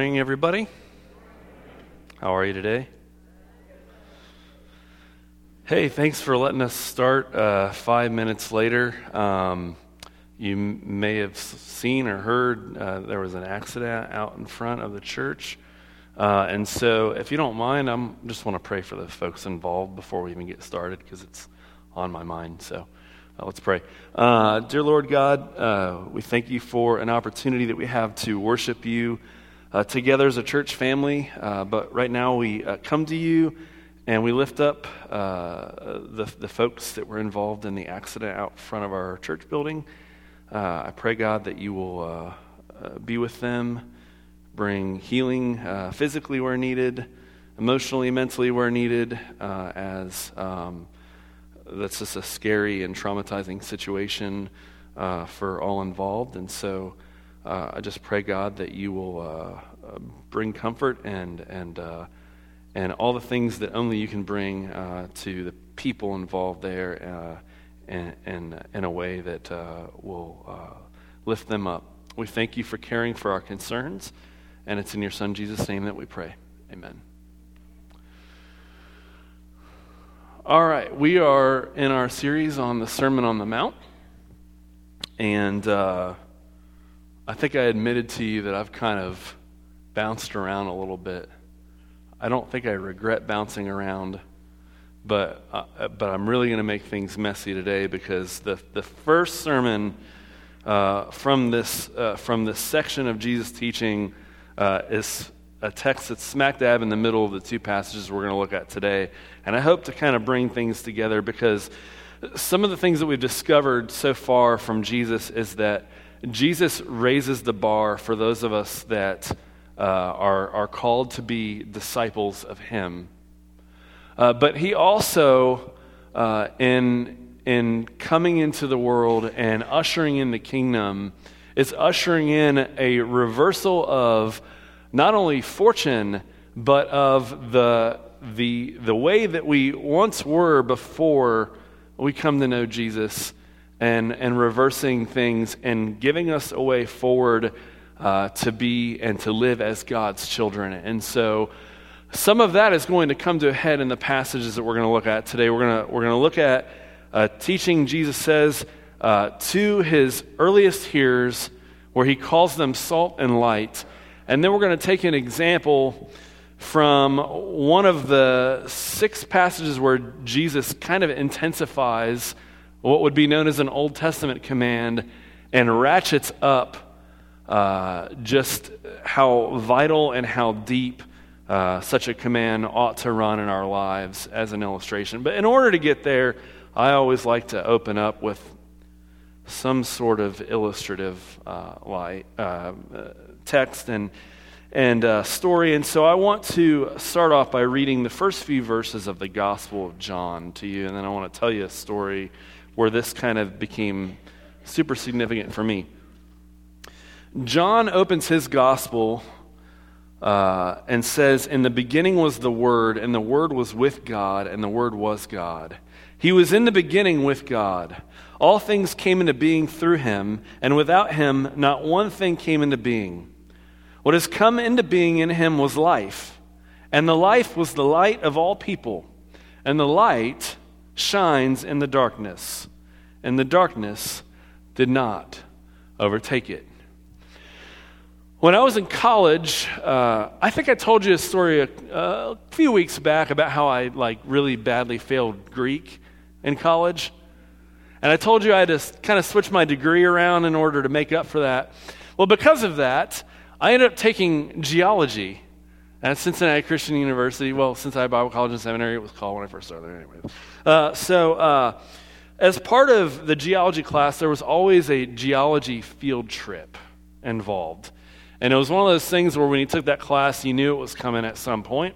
morning, everybody. How are you today? Hey, thanks for letting us start uh, five minutes later. Um, you may have seen or heard uh, there was an accident out in front of the church. Uh, and so, if you don't mind, I just want to pray for the folks involved before we even get started because it's on my mind. So, uh, let's pray. Uh, dear Lord God, uh, we thank you for an opportunity that we have to worship you uh, together as a church family. Uh, but right now we uh, come to you and we lift up uh, the, the folks that were involved in the accident out front of our church building. Uh, I pray, God, that you will uh, be with them, bring healing physically where needed, emotionally, mentally where needed, as um, that's just a scary and traumatizing situation for all involved. And so, uh, I just pray, God, that you will uh, uh, bring comfort and, and, uh, and all the things that only you can bring uh, to the people involved there in, in, in, a way that will lift them up. We thank you for caring for our concerns, and it's in your Son, Jesus' name, that we pray. Amen. All right, we are in our series on the Sermon on the Mount. And uh, I think I admitted to you that I've kind of bounced around a little bit. I don't think I regret bouncing around, but, uh, but I'm really going to make things messy today because the, the first sermon uh, from, this, uh, from this section of Jesus' teaching uh, is a text that's smack dab in the middle of the two passages we're going to look at today. And I hope to kind of bring things together because some of the things that we've discovered so far from Jesus is that Jesus raises the bar for those of us that uh, are, are called to be disciples of Him. Uh, but He also, uh, in, in coming into the world and ushering in the kingdom, is ushering in a reversal of not only fortune, but of the, the, the way that we once were before we come to know Jesus and, and reversing things and giving us a way forward uh, to be and to live as God's children. And so, some of that is going to come to a head in the passages that we're going to look at today. We're going to, we're going to look at a teaching Jesus says uh, to his earliest hearers, where he calls them salt and light. And then we're going to take an example from one of the six passages where Jesus kind of intensifies what would be known as an Old Testament command, and ratchets up uh, just how vital and how deep uh, such a command ought to run in our lives as an illustration. But in order to get there, I always like to open up with some sort of illustrative uh, light, uh, text and and uh, story. And so I want to start off by reading the first few verses of the Gospel of John to you, and then I want to tell you a story where this kind of became super significant for me. John opens his gospel uh, and says, In the beginning was the Word, and the Word was with God, and the Word was God. He was in the beginning with God. All things came into being through him, and without him, not one thing came into being. What has come into being in him was life, and the life was the light of all people, and the light shines in the darkness, and the darkness did not overtake it. When I was in college, uh, I think I told you a story a, a, few weeks back about how I like really badly failed Greek in college. And I told you I had to kind of switch my degree around in order to make up for that. Well, because of that, I ended up taking geology at Cincinnati Christian University. Well, Cincinnati Bible College and Seminary, it was called when I first started there anyway. Uh, so, uh, as part of the geology class, there was always a geology field trip involved. And it was one of those things where when you took that class, you knew it was coming at some point.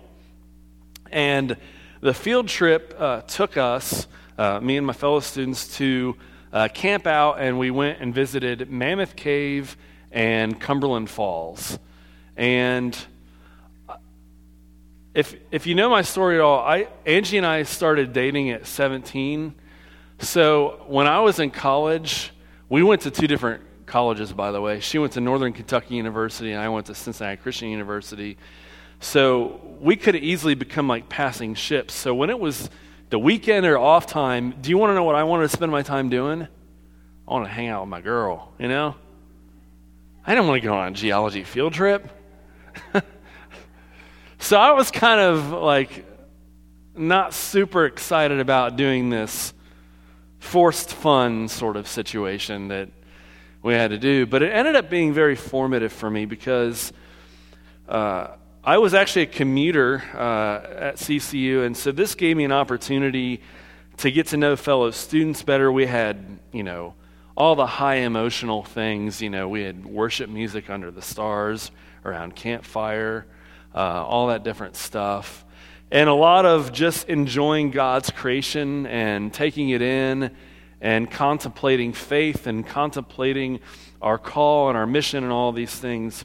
And the field trip uh, took us, uh, me and my fellow students, to uh, camp out, and we went and visited Mammoth Cave and Cumberland Falls. And if, if you know my story at all, I, Angie and I started dating at 17. So when I was in college, we went to two different colleges, by the way. She went to Northern Kentucky University, and I went to Cincinnati Christian University. So we could easily become like passing ships. So when it was the weekend or off time, do you want to know what I wanted to spend my time doing? I want to hang out with my girl, you know? I didn't want to go on a geology field trip. so I was kind of like not super excited about doing this forced fun sort of situation that we had to do. But it ended up being very formative for me because uh, I was actually a commuter uh, at CCU, and so this gave me an opportunity to get to know fellow students better. We had, you know, all the high emotional things. You know, we had worship music under the stars around campfire, uh, all that different stuff. And a lot of just enjoying God's creation and taking it in and contemplating faith and contemplating our call and our mission and all these things.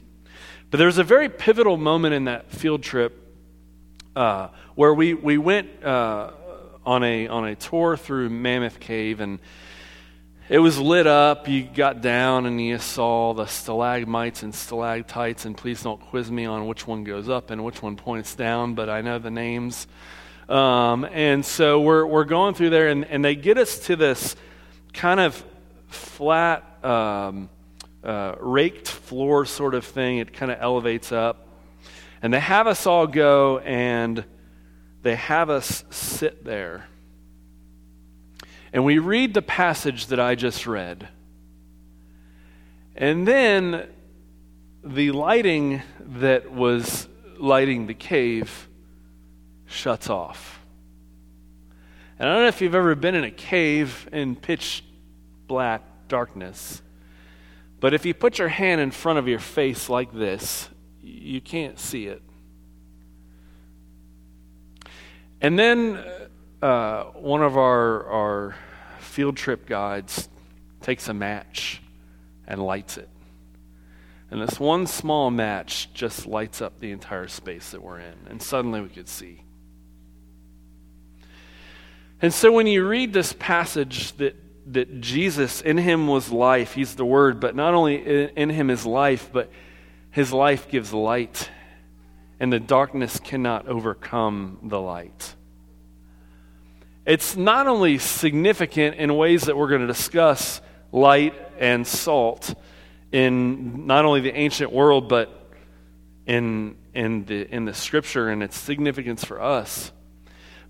But there was a very pivotal moment in that field trip uh, where we, we went uh, on, a, on a tour through Mammoth Cave and it was lit up. You got down and you saw the stalagmites and stalactites. And please don't quiz me on which one goes up and which one points down, but I know the names. Um, and so we're, we're going through there, and, and they get us to this kind of flat, um, uh, raked floor sort of thing. It kind of elevates up. And they have us all go, and they have us sit there and we read the passage that I just read. And then the lighting that was lighting the cave shuts off. And I don't know if you've ever been in a cave in pitch black darkness, but if you put your hand in front of your face like this, you can't see it. And then uh, one of our, our field trip guides takes a match and lights it. And this one small match just lights up the entire space that we're in. And suddenly we could see. And so when you read this passage that, that Jesus, in him was life, he's the word, but not only in him is life, but his life gives light. And the darkness cannot overcome the light. It's not only significant in ways that we're going to discuss light and salt in not only the ancient world, but in, in, the, in the scripture and its significance for us.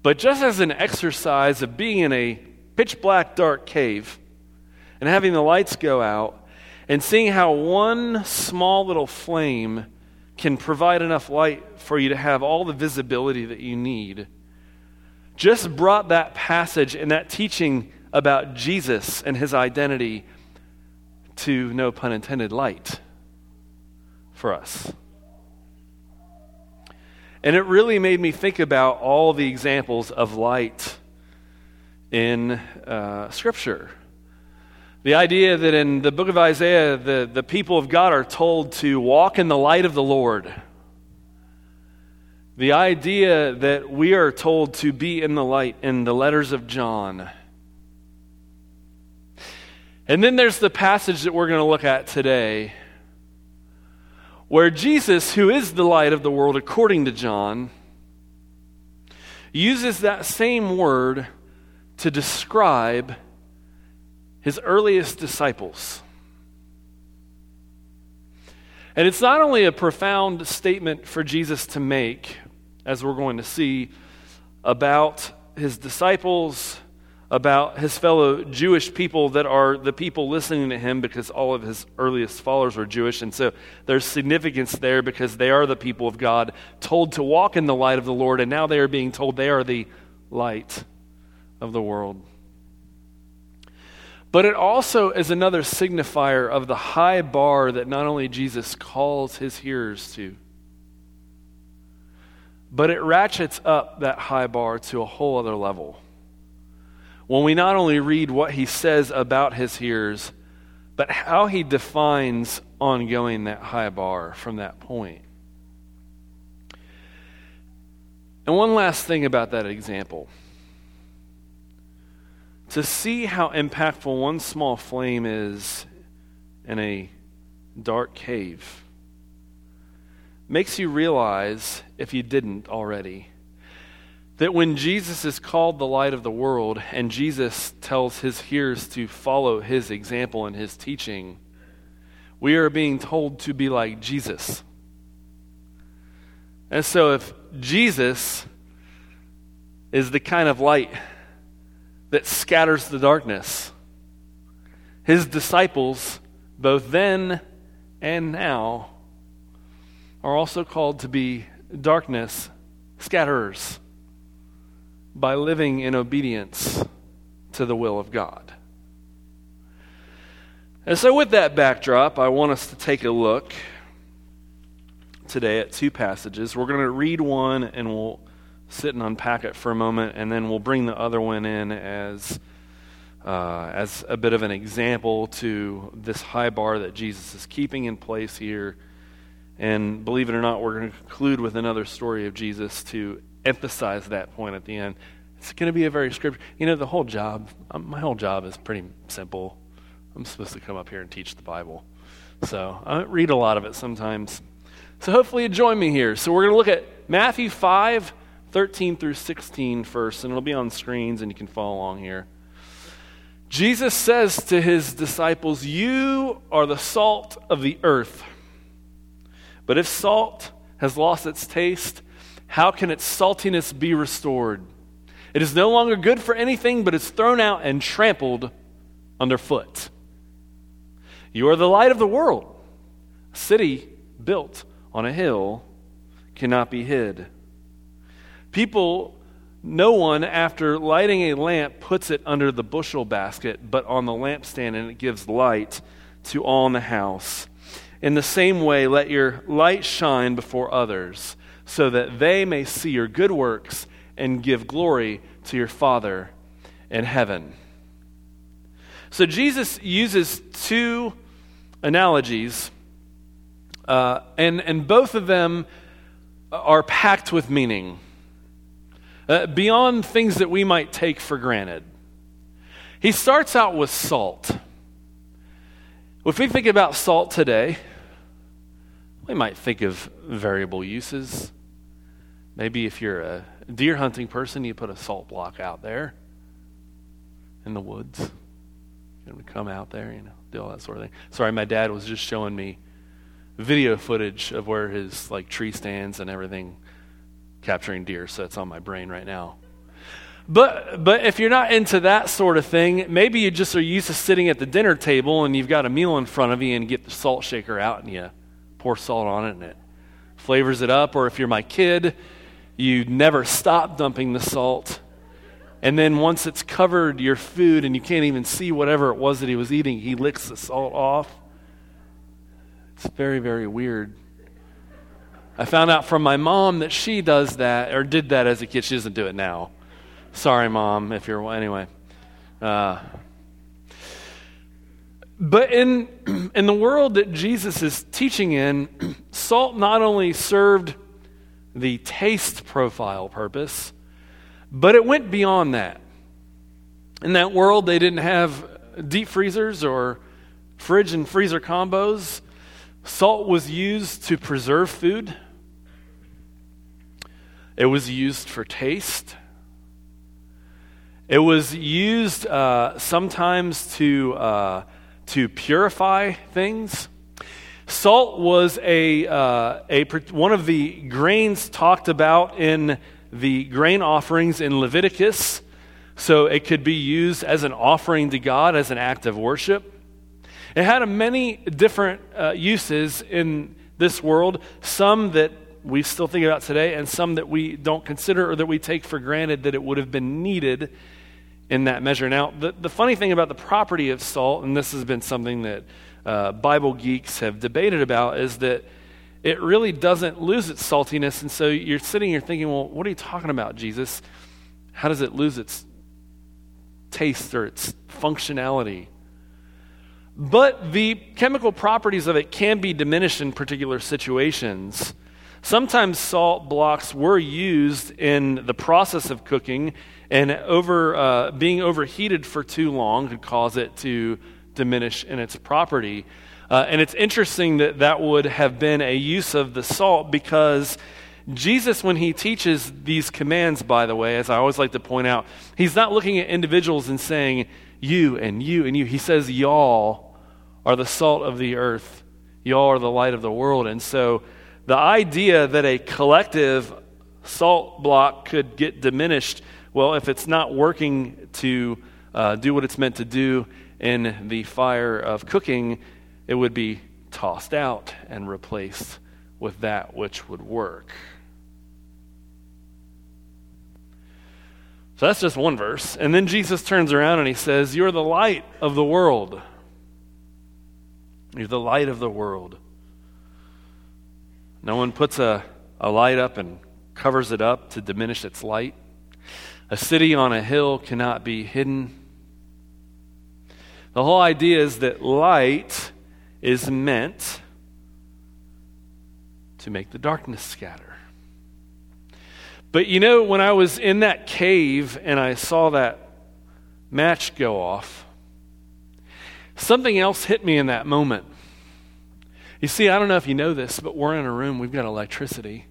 But just as an exercise of being in a pitch black, dark cave and having the lights go out and seeing how one small little flame can provide enough light for you to have all the visibility that you need just brought that passage and that teaching about Jesus and his identity to, no pun intended, light for us. And it really made me think about all the examples of light in uh, Scripture. The idea that in the book of Isaiah, the, the people of God are told to walk in the light of the Lord. The idea that we are told to be in the light in the letters of John. And then there's the passage that we're going to look at today, where Jesus, who is the light of the world according to John, uses that same word to describe his earliest disciples. And it's not only a profound statement for Jesus to make, as we're going to see, about his disciples, about his fellow Jewish people that are the people listening to him because all of his earliest followers were Jewish. And so there's significance there because they are the people of God, told to walk in the light of the Lord, and now they are being told they are the light of the world. But it also is another signifier of the high bar that not only Jesus calls his hearers to, but it ratchets up that high bar to a whole other level. When we not only read what he says about his hearers, but how he defines ongoing that high bar from that point. And one last thing about that example. To see how impactful one small flame is in a dark cave. Makes you realize, if you didn't already, that when Jesus is called the light of the world and Jesus tells his hearers to follow his example and his teaching, we are being told to be like Jesus. And so, if Jesus is the kind of light that scatters the darkness, his disciples, both then and now, are also called to be darkness scatterers by living in obedience to the will of God. And so, with that backdrop, I want us to take a look today at two passages. We're going to read one and we'll sit and unpack it for a moment, and then we'll bring the other one in as uh, as a bit of an example to this high bar that Jesus is keeping in place here. And believe it or not, we're going to conclude with another story of Jesus to emphasize that point at the end. It's going to be a very scripture. You know, the whole job, um, my whole job is pretty simple. I'm supposed to come up here and teach the Bible. So I read a lot of it sometimes. So hopefully you join me here. So we're going to look at Matthew 5, 13 through 16 first, and it'll be on screens and you can follow along here. Jesus says to his disciples, You are the salt of the earth. But if salt has lost its taste, how can its saltiness be restored? It is no longer good for anything, but is thrown out and trampled underfoot. You are the light of the world. A city built on a hill cannot be hid. People no one, after lighting a lamp, puts it under the bushel basket, but on the lampstand, and it gives light to all in the house. In the same way, let your light shine before others, so that they may see your good works and give glory to your Father in heaven. So, Jesus uses two analogies, uh, and, and both of them are packed with meaning uh, beyond things that we might take for granted. He starts out with salt. If we think about salt today, we might think of variable uses. Maybe if you're a deer hunting person, you put a salt block out there in the woods. You know, come out there, you know, do all that sort of thing. Sorry, my dad was just showing me video footage of where his like tree stands and everything capturing deer, so it's on my brain right now. But, but if you're not into that sort of thing, maybe you just are used to sitting at the dinner table and you've got a meal in front of you and get the salt shaker out and you pour salt on it and it flavors it up. Or if you're my kid, you never stop dumping the salt. And then once it's covered your food and you can't even see whatever it was that he was eating, he licks the salt off. It's very, very weird. I found out from my mom that she does that or did that as a kid. She doesn't do it now. Sorry, mom, if you're anyway. Uh, but in in the world that Jesus is teaching in, salt not only served the taste profile purpose, but it went beyond that. In that world, they didn't have deep freezers or fridge and freezer combos. Salt was used to preserve food. It was used for taste. It was used uh, sometimes to, uh, to purify things. Salt was a, uh, a, one of the grains talked about in the grain offerings in Leviticus. So it could be used as an offering to God, as an act of worship. It had many different uh, uses in this world, some that we still think about today, and some that we don't consider or that we take for granted that it would have been needed in that measure. Now, the, the funny thing about the property of salt, and this has been something that uh, Bible geeks have debated about, is that it really doesn't lose its saltiness. And so you're sitting here thinking, well, what are you talking about, Jesus? How does it lose its taste or its functionality? But the chemical properties of it can be diminished in particular situations. Sometimes salt blocks were used in the process of cooking, and over, uh, being overheated for too long could cause it to diminish in its property. Uh, and it's interesting that that would have been a use of the salt because Jesus, when he teaches these commands, by the way, as I always like to point out, he's not looking at individuals and saying, you and you and you. He says, y'all are the salt of the earth, y'all are the light of the world. And so the idea that a collective salt block could get diminished, well, if it's not working to uh, do what it's meant to do in the fire of cooking, it would be tossed out and replaced with that which would work. So that's just one verse. And then Jesus turns around and he says, You're the light of the world. You're the light of the world. No one puts a, a light up and covers it up to diminish its light. A city on a hill cannot be hidden. The whole idea is that light is meant to make the darkness scatter. But you know, when I was in that cave and I saw that match go off, something else hit me in that moment. You see, I don't know if you know this, but we're in a room, we've got electricity.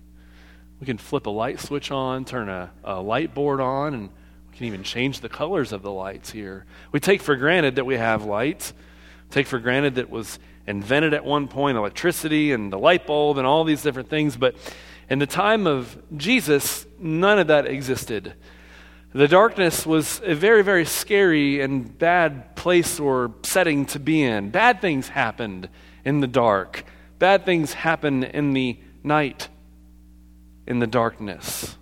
We can flip a light switch on, turn a, a light board on, and we can even change the colors of the lights here. We take for granted that we have lights, take for granted that was invented at one point electricity and the light bulb and all these different things, but in the time of Jesus, none of that existed. The darkness was a very, very scary and bad place or setting to be in. Bad things happened in the dark, bad things happen in the night, in the darkness.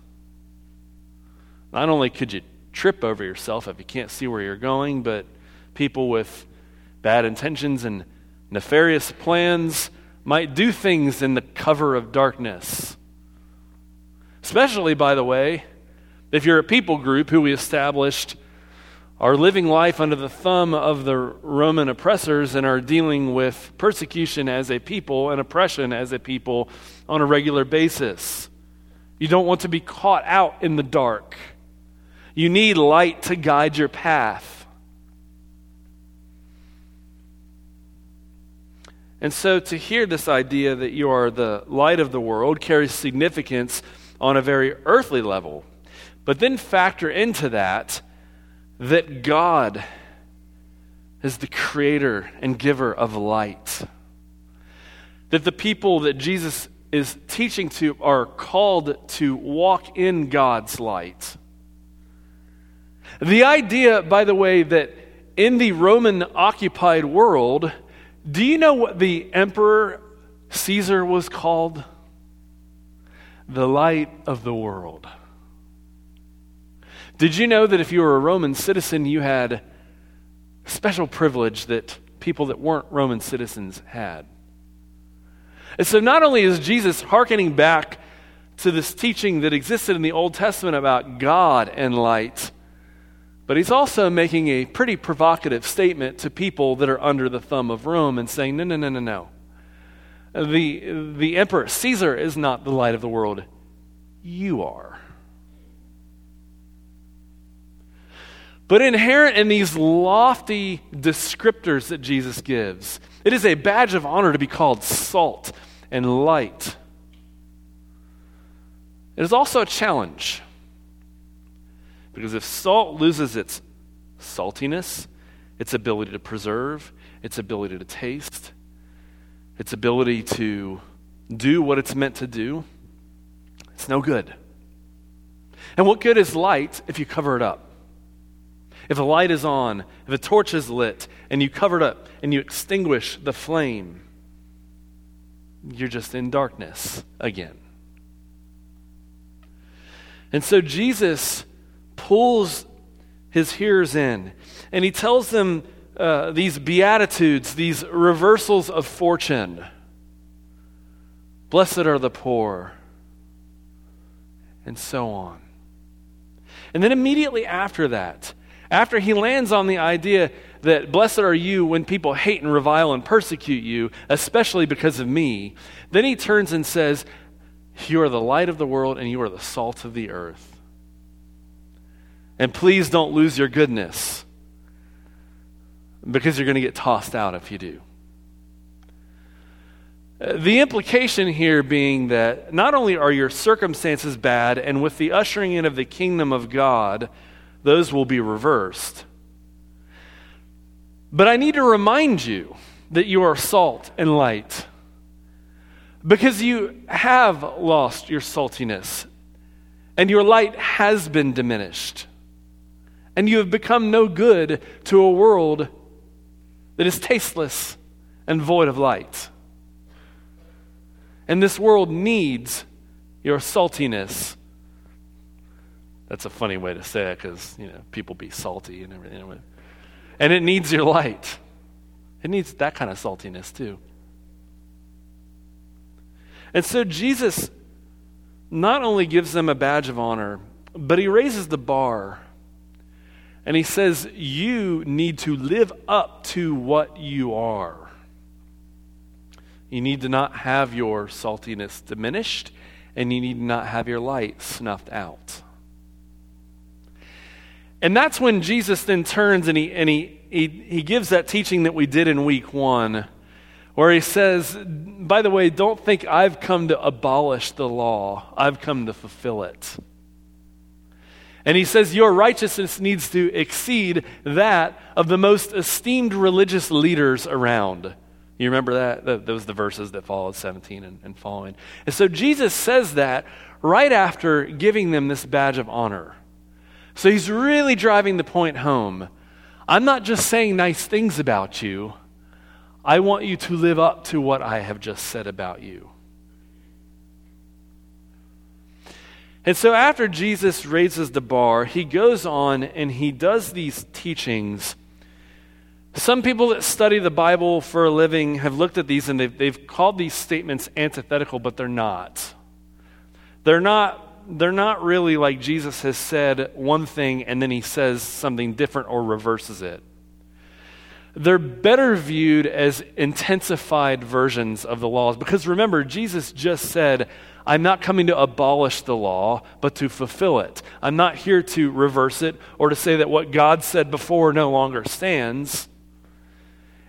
Not only could you trip over yourself if you can't see where you're going, but people with bad intentions and nefarious plans might do things in the cover of darkness. Especially, by the way, if you're a people group who we established are living life under the thumb of the Roman oppressors and are dealing with persecution as a people and oppression as a people on a regular basis. You don't want to be caught out in the dark. You need light to guide your path. And so to hear this idea that you are the light of the world carries significance on a very earthly level. But then factor into that that God is the creator and giver of light. That the people that Jesus is teaching to are called to walk in God's light. The idea, by the way, that in the Roman occupied world, do you know what the emperor Caesar was called? the light of the world. Did you know that if you were a Roman citizen, you had special privilege that people that weren't Roman citizens had? And so not only is Jesus hearkening back to this teaching that existed in the Old Testament about God and light, but he's also making a pretty provocative statement to people that are under the thumb of Rome and saying, no, no, no, no, no. The, the emperor, Caesar, is not the light of the world. You are. But inherent in these lofty descriptors that Jesus gives, it is a badge of honor to be called salt and light. It is also a challenge. Because if salt loses its saltiness, its ability to preserve, its ability to taste, its ability to do what it's meant to do, it's no good. And what good is light if you cover it up? If a light is on, if a torch is lit, and you cover it up and you extinguish the flame, you're just in darkness again. And so Jesus pulls his hearers in and he tells them uh, these beatitudes, these reversals of fortune. Blessed are the poor, and so on. And then immediately after that, after he lands on the idea that blessed are you when people hate and revile and persecute you, especially because of me, then he turns and says, You are the light of the world and you are the salt of the earth. And please don't lose your goodness because you're going to get tossed out if you do. The implication here being that not only are your circumstances bad, and with the ushering in of the kingdom of God, those will be reversed. But I need to remind you that you are salt and light. Because you have lost your saltiness, and your light has been diminished, and you have become no good to a world that is tasteless and void of light. And this world needs your saltiness. That's a funny way to say it because, you know, people be salty and everything. And it needs your light. It needs that kind of saltiness too. And so Jesus not only gives them a badge of honor, but he raises the bar. And he says, You need to live up to what you are. You need to not have your saltiness diminished, and you need not have your light snuffed out. And that's when Jesus then turns and he, and he, he, he gives that teaching that we did in week one, where he says, By the way, don't think I've come to abolish the law, I've come to fulfill it. And he says, Your righteousness needs to exceed that of the most esteemed religious leaders around. You remember that? Those are the verses that followed 17 and, and following. And so Jesus says that right after giving them this badge of honor. So he's really driving the point home. I'm not just saying nice things about you, I want you to live up to what I have just said about you. And so after Jesus raises the bar, he goes on and he does these teachings some people that study the Bible for a living have looked at these and they've, they've called these statements antithetical, but they're not. They're not they're not really like Jesus has said one thing and then he says something different or reverses it. They're better viewed as intensified versions of the laws because remember, Jesus just said, I'm not coming to abolish the law, but to fulfill it. I'm not here to reverse it or to say that what God said before no longer stands.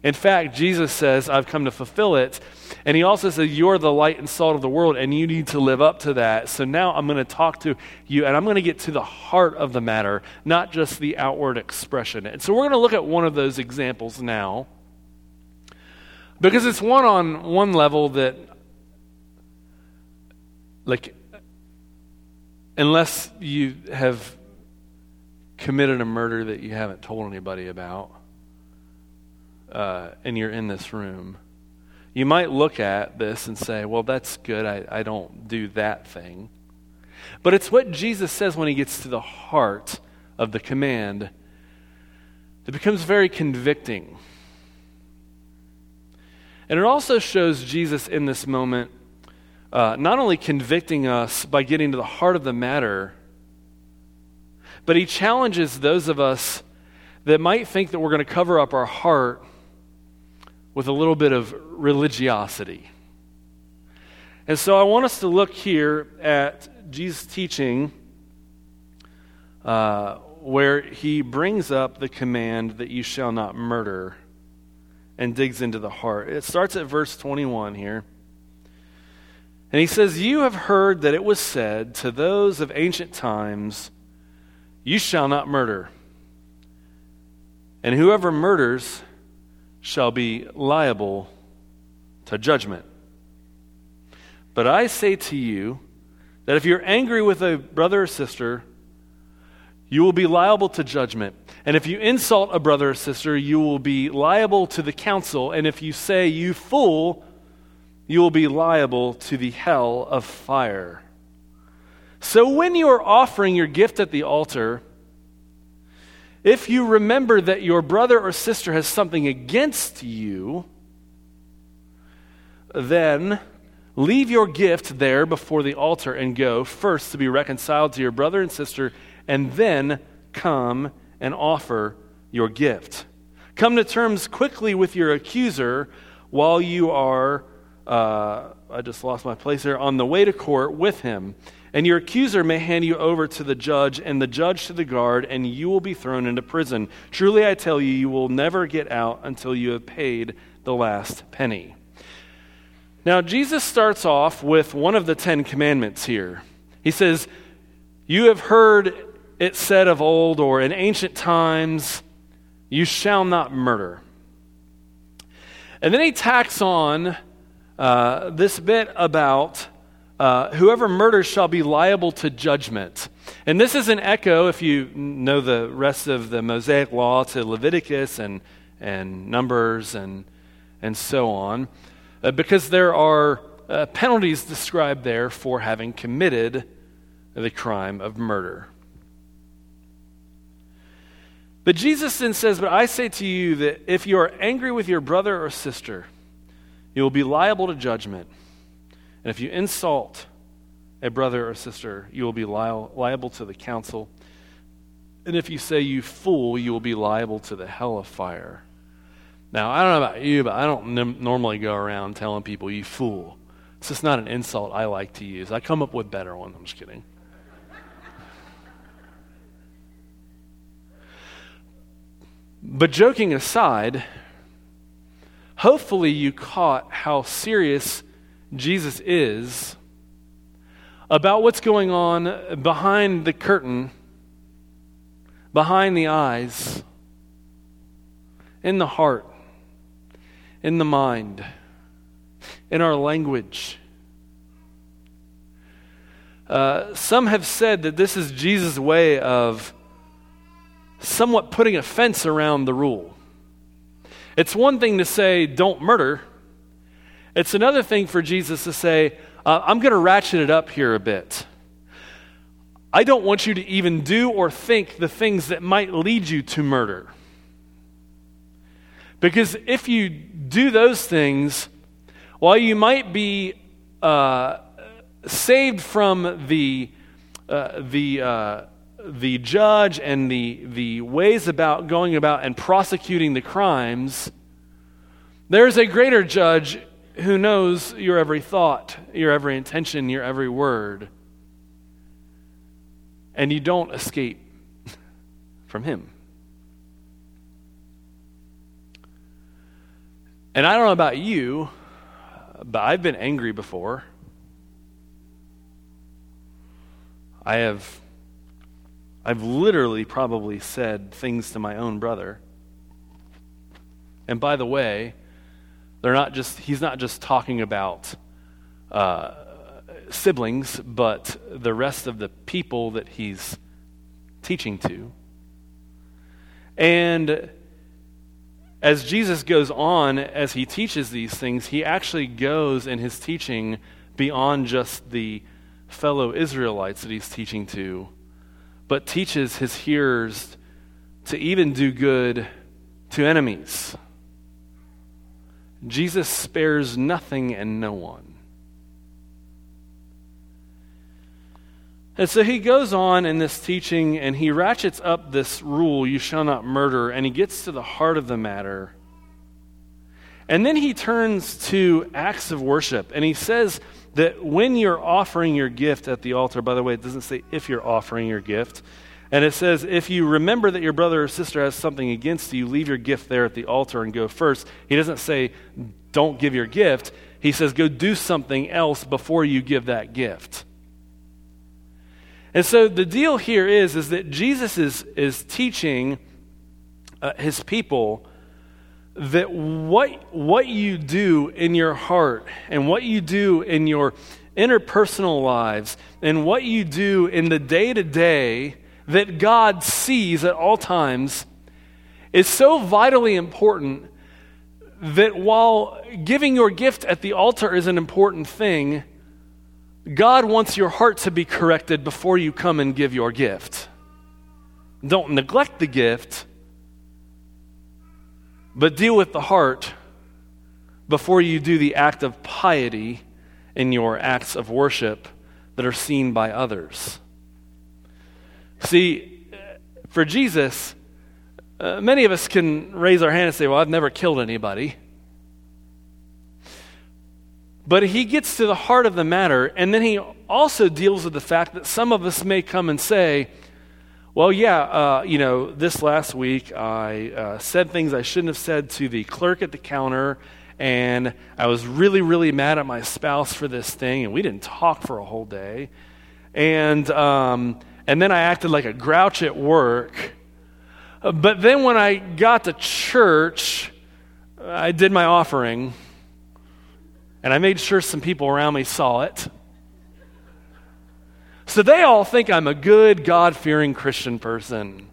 In fact, Jesus says, I've come to fulfill it. And he also says, You're the light and salt of the world, and you need to live up to that. So now I'm going to talk to you, and I'm going to get to the heart of the matter, not just the outward expression. And so we're going to look at one of those examples now. Because it's one on one level that, like, unless you have committed a murder that you haven't told anybody about uh, and you're in this room, you might look at this and say, well, that's good. I, I don't do that thing. But it's what Jesus says when he gets to the heart of the command that becomes very convicting. And it also shows Jesus in this moment uh, not only convicting us by getting to the heart of the matter, but he challenges those of us that might think that we're going to cover up our heart with a little bit of religiosity. And so I want us to look here at Jesus' teaching uh, where he brings up the command that you shall not murder and digs into the heart. It starts at verse 21 here. And he says, You have heard that it was said to those of ancient times, You shall not murder. And whoever murders shall be liable to judgment. But I say to you that if you're angry with a brother or sister, you will be liable to judgment. And if you insult a brother or sister, you will be liable to the council. And if you say, You fool, you will be liable to the hell of fire. So when you are offering your gift at the altar, if you remember that your brother or sister has something against you, then leave your gift there before the altar and go first to be reconciled to your brother and sister, and then come and offer your gift. Come to terms quickly with your accuser while you are, uh, I just lost my place here, on the way to court with him and your accuser may hand you over to the judge, and the judge to the guard, and you will be thrown into prison. Truly, I tell you, you will never get out until you have paid the last penny. Now, Jesus starts off with one of the Ten Commandments here. He says, You have heard it said of old or in ancient times, you shall not murder. And then he tacks on uh, this bit about uh, whoever murders shall be liable to judgment. And this is an echo, if you know the rest of the Mosaic law, to Leviticus and, and Numbers and, and so on, uh, because there are uh, penalties described there for having committed the crime of murder. But Jesus then says, But I say to you that if you are angry with your brother or sister, you will be liable to judgment. And if you insult a brother or sister, you will be li- liable to the council. And if you say, You fool, you will be liable to the hell of fire. Now, I don't know about you, but I don't normally go around telling people, You fool. It's just not an insult I like to use. I come up with better ones. I'm just kidding. But joking aside, hopefully you caught how serious Jesus is about what's going on behind the curtain, behind the eyes, in the heart, in the mind, in our language. Uh, some have said that this is Jesus' way of somewhat putting a fence around the rule. It's one thing to say, don't murder. It's another thing for Jesus to say, uh, I'm going to ratchet it up here a bit. I don't want you to even do or think the things that might lead you to murder. Because if you do those things, while you might be uh, saved from the, uh, the, uh, the judge and the, the ways about going about and prosecuting the crimes, there's a greater judge who knows your every thought, your every intention, your every word. And you don't escape from him. And I don't know about you, but I've been angry before. I have I've literally probably said things to my own brother. And by the way, they're not just, he's not just talking about uh, siblings, but the rest of the people that he's teaching to. And as Jesus goes on, as he teaches these things, he actually goes in his teaching beyond just the fellow Israelites that he's teaching to but teaches his hearers to even do good to enemies. Jesus spares nothing and no one. And so he goes on in this teaching and he ratchets up this rule, you shall not murder, and he gets to the heart of the matter. And then he turns to acts of worship and he says, that when you're offering your gift at the altar, by the way, it doesn't say if you're offering your gift, and it says, if you remember that your brother or sister has something against you, leave your gift there at the altar and go first. He doesn't say, don't give your gift. He says, go do something else before you give that gift. And so the deal here is, is that Jesus is, is teaching uh, his people that what, what you do in your heart and what you do in your interpersonal lives and what you do in the day to day that God sees at all times is so vitally important that while giving your gift at the altar is an important thing, God wants your heart to be corrected before you come and give your gift. Don't neglect the gift but deal with the heart before you do the act of piety in your acts of worship that are seen by others. See, for Jesus, uh, many of us can raise our hand and say, Well, I've never killed anybody. But he gets to the heart of the matter, and then he also deals with the fact that some of us may come and say, well, yeah, uh, you know, this last week I uh, said things I shouldn't have said to the clerk at the counter, and I was really, really mad at my spouse for this thing, and we didn't talk for a whole day. And, um, and then I acted like a grouch at work. But then when I got to church, I did my offering, and I made sure some people around me saw it. So they all think I'm a good, God fearing Christian person.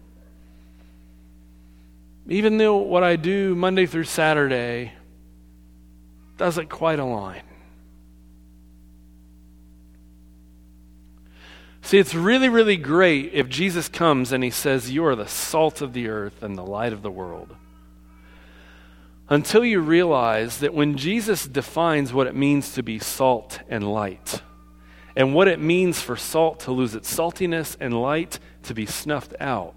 Even though what I do Monday through Saturday doesn't quite align. See, it's really, really great if Jesus comes and he says, You are the salt of the earth and the light of the world. Until you realize that when Jesus defines what it means to be salt and light, and what it means for salt to lose its saltiness and light to be snuffed out,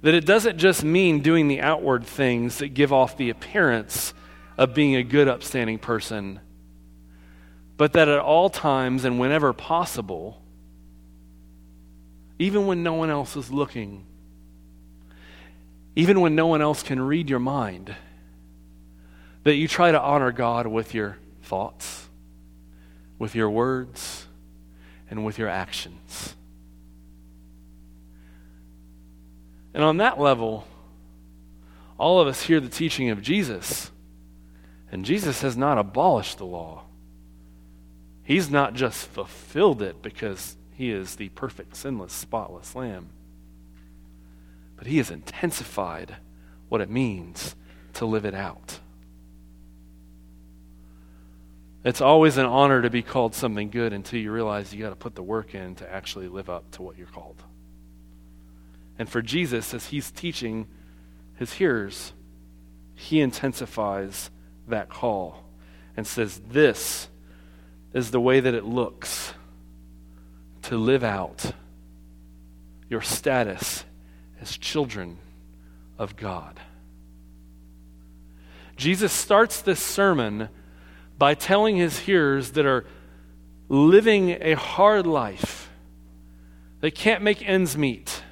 that it doesn't just mean doing the outward things that give off the appearance of being a good, upstanding person, but that at all times and whenever possible, even when no one else is looking, even when no one else can read your mind, that you try to honor God with your thoughts, with your words, and with your actions. And on that level, all of us hear the teaching of Jesus. And Jesus has not abolished the law. He's not just fulfilled it because he is the perfect, sinless, spotless Lamb, but he has intensified what it means to live it out. It's always an honor to be called something good until you realize you got to put the work in to actually live up to what you're called. And for Jesus, as he's teaching his hearers, he intensifies that call and says, This is the way that it looks to live out your status as children of God. Jesus starts this sermon by telling his hearers that are living a hard life, they can't make ends meet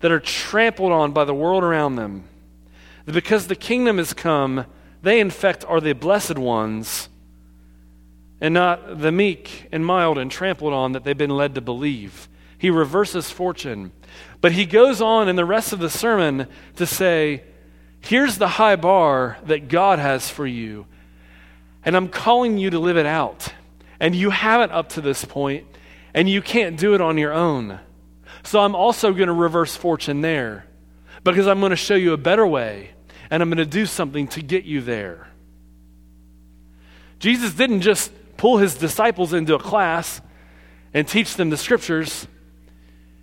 that are trampled on by the world around them. That because the kingdom has come, they in fact are the blessed ones and not the meek and mild and trampled on that they've been led to believe. He reverses fortune. But he goes on in the rest of the sermon to say, Here's the high bar that God has for you. And I'm calling you to live it out. And you haven't up to this point, and you can't do it on your own. So I'm also going to reverse fortune there because I'm going to show you a better way and I'm going to do something to get you there. Jesus didn't just pull his disciples into a class and teach them the scriptures,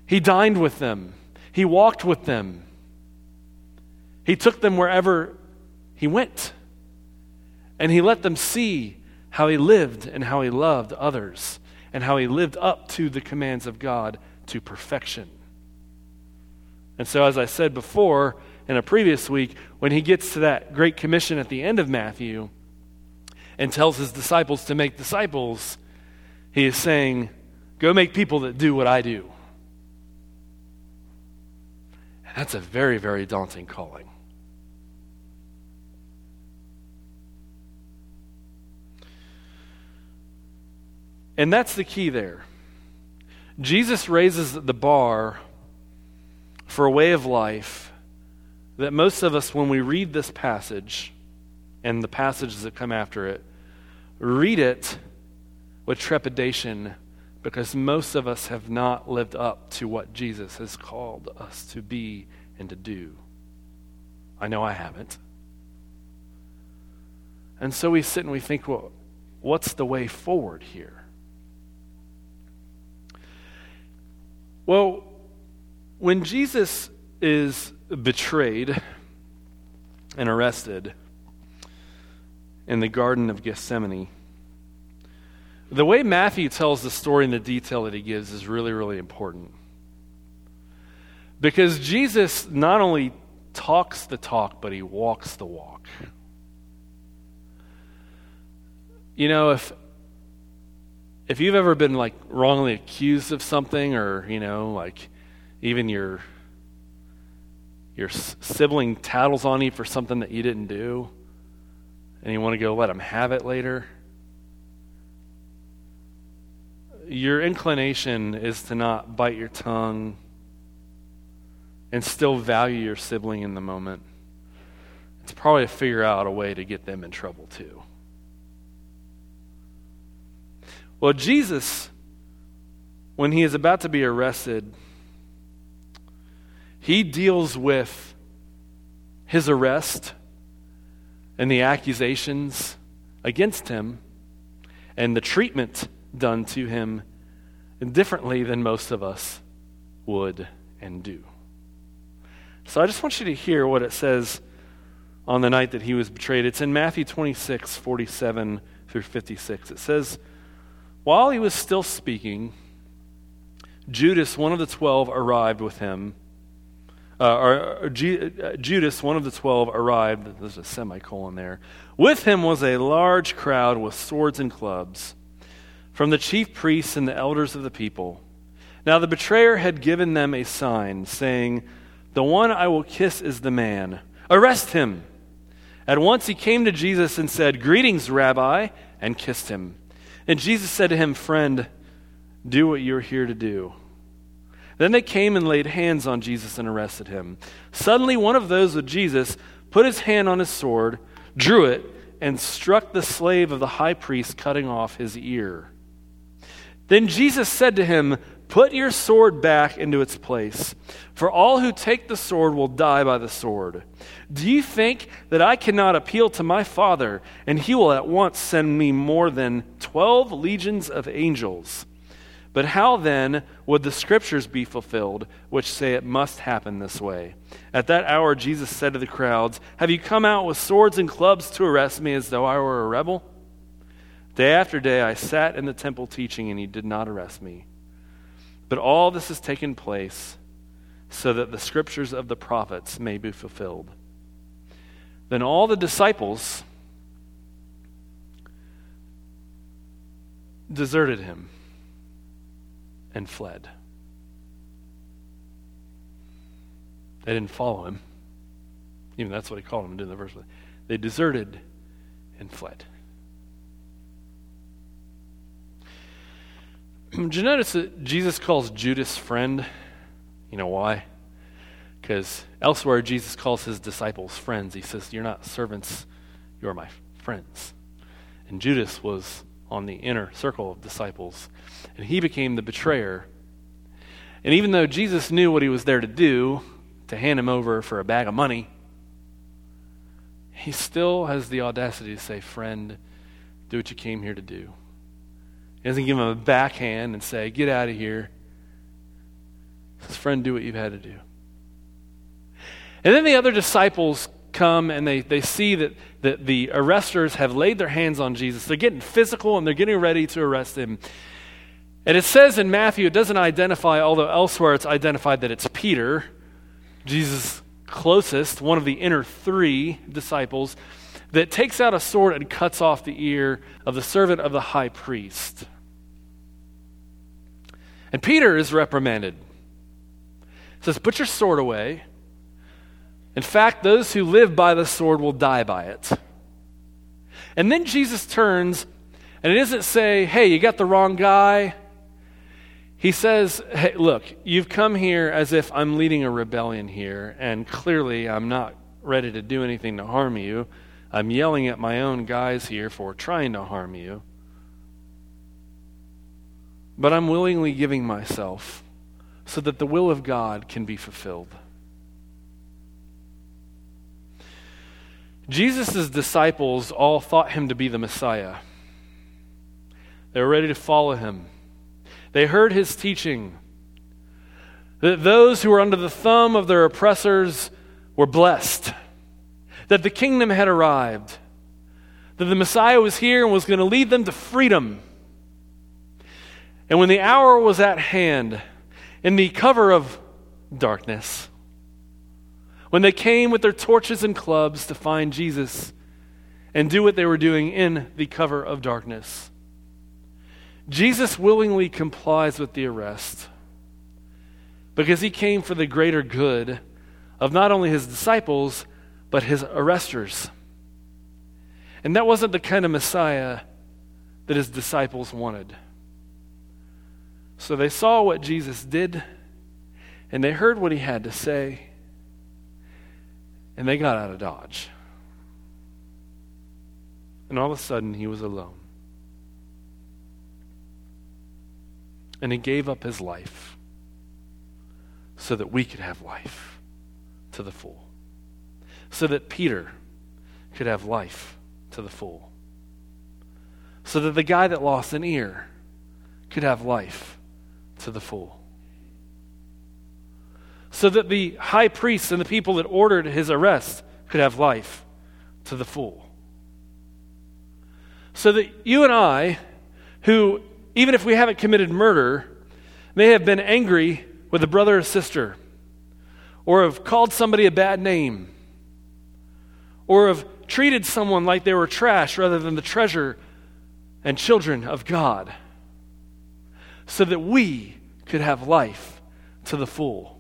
he dined with them, he walked with them, he took them wherever he went, and he let them see how he lived and how he loved others and how he lived up to the commands of God to perfection. And so, as I said before in a previous week, when he gets to that great commission at the end of Matthew and tells his disciples to make disciples, he is saying, Go make people that do what I do. And that's a very, very daunting calling. And that's the key there. Jesus raises the bar for a way of life that most of us, when we read this passage and the passages that come after it, read it with trepidation because most of us have not lived up to what Jesus has called us to be and to do. I know I haven't. And so we sit and we think, well, what's the way forward here? Well, when Jesus is betrayed and arrested in the Garden of Gethsemane, the way Matthew tells the story and the detail that he gives is really, really important. Because Jesus not only talks the talk, but he walks the walk. You know, if if you've ever been like wrongly accused of something or you know like even your your sibling tattles on you for something that you didn't do and you want to go let them have it later, your inclination is to not bite your tongue and still value your sibling in the moment. It's probably to figure out a way to get them in trouble too. Well, Jesus, when he is about to be arrested, he deals with his arrest and the accusations against him and the treatment done to him differently than most of us would and do. So I just want you to hear what it says on the night that he was betrayed. It's in Matthew 26, 47 through 56. It says, While he was still speaking, Judas, one of the twelve, arrived with him uh, or, uh, Judas, one of the twelve, arrived. There's a semicolon there. With him was a large crowd with swords and clubs from the chief priests and the elders of the people. Now the betrayer had given them a sign, saying, The one I will kiss is the man. Arrest him. At once he came to Jesus and said, Greetings, Rabbi, and kissed him. And Jesus said to him, Friend, do what you are here to do. Then they came and laid hands on Jesus and arrested him. Suddenly, one of those with Jesus put his hand on his sword, drew it, and struck the slave of the high priest, cutting off his ear. Then Jesus said to him, Put your sword back into its place, for all who take the sword will die by the sword. Do you think that I cannot appeal to my Father, and he will at once send me more than twelve legions of angels? But how then would the scriptures be fulfilled, which say it must happen this way? At that hour, Jesus said to the crowds, Have you come out with swords and clubs to arrest me as though I were a rebel? Day after day, I sat in the temple teaching, and he did not arrest me. But all this has taken place so that the scriptures of the prophets may be fulfilled. Then all the disciples deserted him and fled. They didn't follow him. Even that's what he called them in the verse. They deserted and fled. Did you notice that Jesus calls Judas friend? You know why? Because elsewhere, Jesus calls his disciples friends. He says, You're not servants, you're my friends. And Judas was on the inner circle of disciples. And he became the betrayer. And even though Jesus knew what he was there to do, to hand him over for a bag of money, he still has the audacity to say, Friend, do what you came here to do. He doesn't give him a backhand and say, Get out of here. He says, Friend, do what you've had to do. And then the other disciples come and they, they see that, that the arresters have laid their hands on Jesus. They're getting physical and they're getting ready to arrest him. And it says in Matthew, it doesn't identify, although elsewhere it's identified that it's Peter, Jesus' closest, one of the inner three disciples, that takes out a sword and cuts off the ear of the servant of the high priest. And Peter is reprimanded. Says, Put your sword away. In fact, those who live by the sword will die by it. And then Jesus turns, and it doesn't say, hey, you got the wrong guy. He says, hey, look, you've come here as if I'm leading a rebellion here, and clearly I'm not ready to do anything to harm you. I'm yelling at my own guys here for trying to harm you. But I'm willingly giving myself so that the will of God can be fulfilled. Jesus' disciples all thought him to be the Messiah. They were ready to follow him. They heard his teaching that those who were under the thumb of their oppressors were blessed, that the kingdom had arrived, that the Messiah was here and was going to lead them to freedom. And when the hour was at hand, in the cover of darkness, when they came with their torches and clubs to find Jesus and do what they were doing in the cover of darkness. Jesus willingly complies with the arrest because he came for the greater good of not only his disciples, but his arresters. And that wasn't the kind of Messiah that his disciples wanted. So they saw what Jesus did, and they heard what he had to say, and they got out of Dodge. And all of a sudden, he was alone. And he gave up his life so that we could have life to the full. So that Peter could have life to the full. So that the guy that lost an ear could have life to the full. So that the high priests and the people that ordered his arrest could have life to the full. So that you and I, who, even if we haven't committed murder, may have been angry with a brother or sister, or have called somebody a bad name, or have treated someone like they were trash rather than the treasure and children of God, so that we could have life to the full,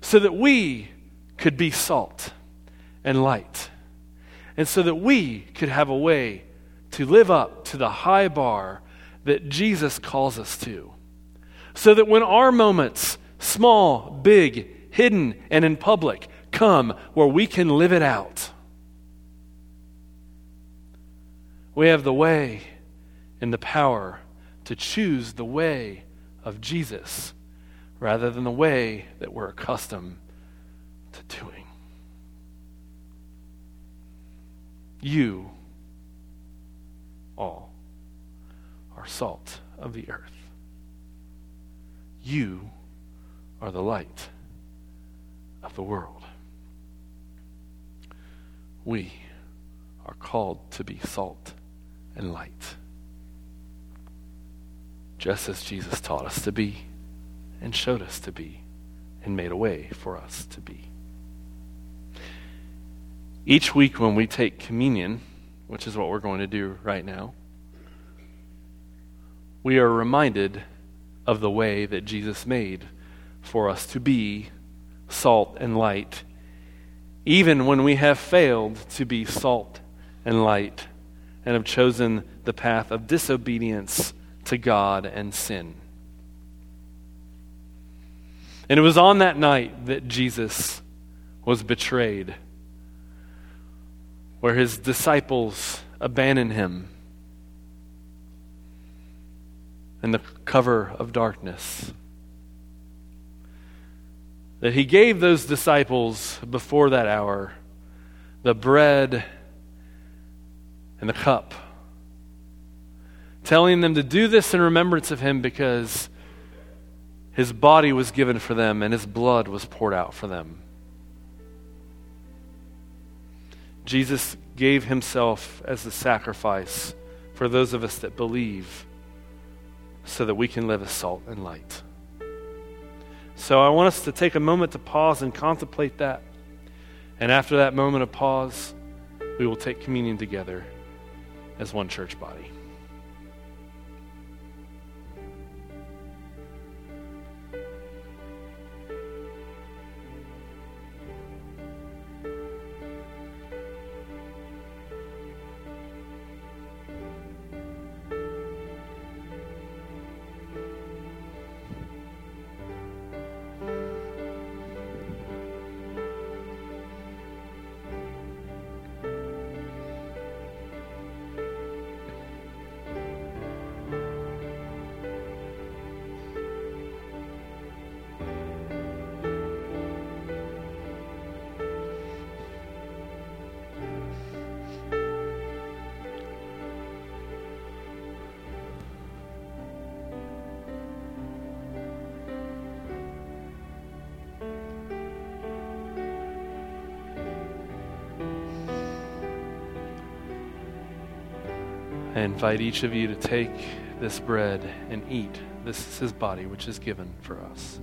so that we could be salt and light, and so that we could have a way to live up to the high bar that Jesus calls us to. So that when our moments, small, big, hidden, and in public, come where we can live it out. We have the way and the power to choose the way of Jesus rather than the way that we're accustomed to doing. You all are salt of the earth. You are the light of the world. We are called to be salt and light, just as Jesus taught us to be and showed us to be and made a way for us to be. Each week when we take communion, which is what we're going to do right now, we are reminded of the way that Jesus made for us to be salt and light, even when we have failed to be salt and light and have chosen the path of disobedience to God and sin. And it was on that night that Jesus was betrayed, where his disciples abandoned him in the cover of darkness. That he gave those disciples before that hour the bread and the cup, telling them to do this in remembrance of him because his body was given for them and his blood was poured out for them. Jesus gave himself as the sacrifice for those of us that believe so that we can live as salt and light. So I want us to take a moment to pause and contemplate that. And after that moment of pause, we will take communion together as one church body. I invite each of you to take this bread and eat. This is his body, which is given for us.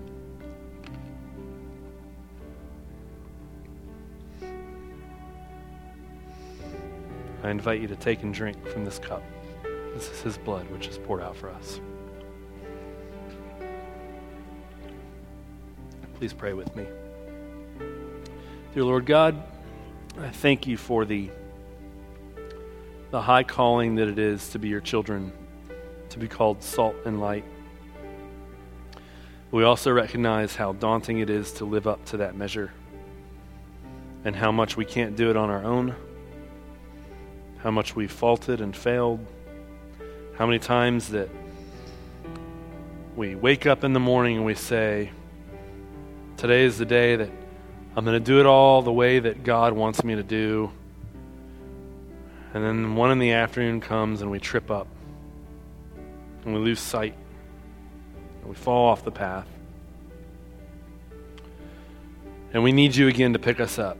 I invite you to take and drink from this cup. This is his blood, which is poured out for us. Please pray with me. Dear Lord God, I thank you for the the high calling that it is to be your children, to be called salt and light. We also recognize how daunting it is to live up to that measure and how much we can't do it on our own, how much we've faulted and failed, how many times that we wake up in the morning and we say, Today is the day that I'm going to do it all the way that God wants me to do. And then one in the afternoon comes and we trip up and we lose sight and we fall off the path. And we need you again to pick us up.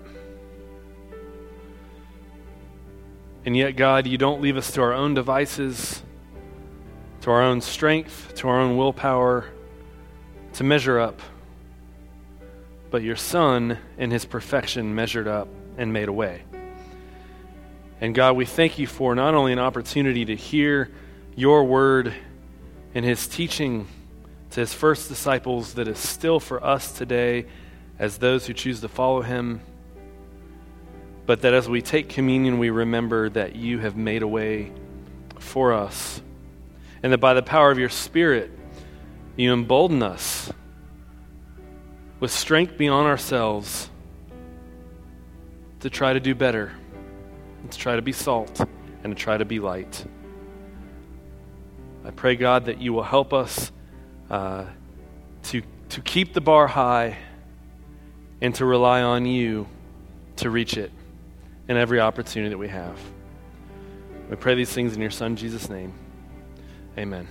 And yet, God, you don't leave us to our own devices, to our own strength, to our own willpower to measure up. But your Son, in his perfection, measured up and made a way. And God, we thank you for not only an opportunity to hear your word and his teaching to his first disciples that is still for us today as those who choose to follow him, but that as we take communion, we remember that you have made a way for us. And that by the power of your Spirit, you embolden us with strength beyond ourselves to try to do better, to try to be salt, and to try to be light. I pray, God, that you will help us uh, to, to keep the bar high and to rely on you to reach it in every opportunity that we have. We pray these things in your Son, Jesus' name. Amen.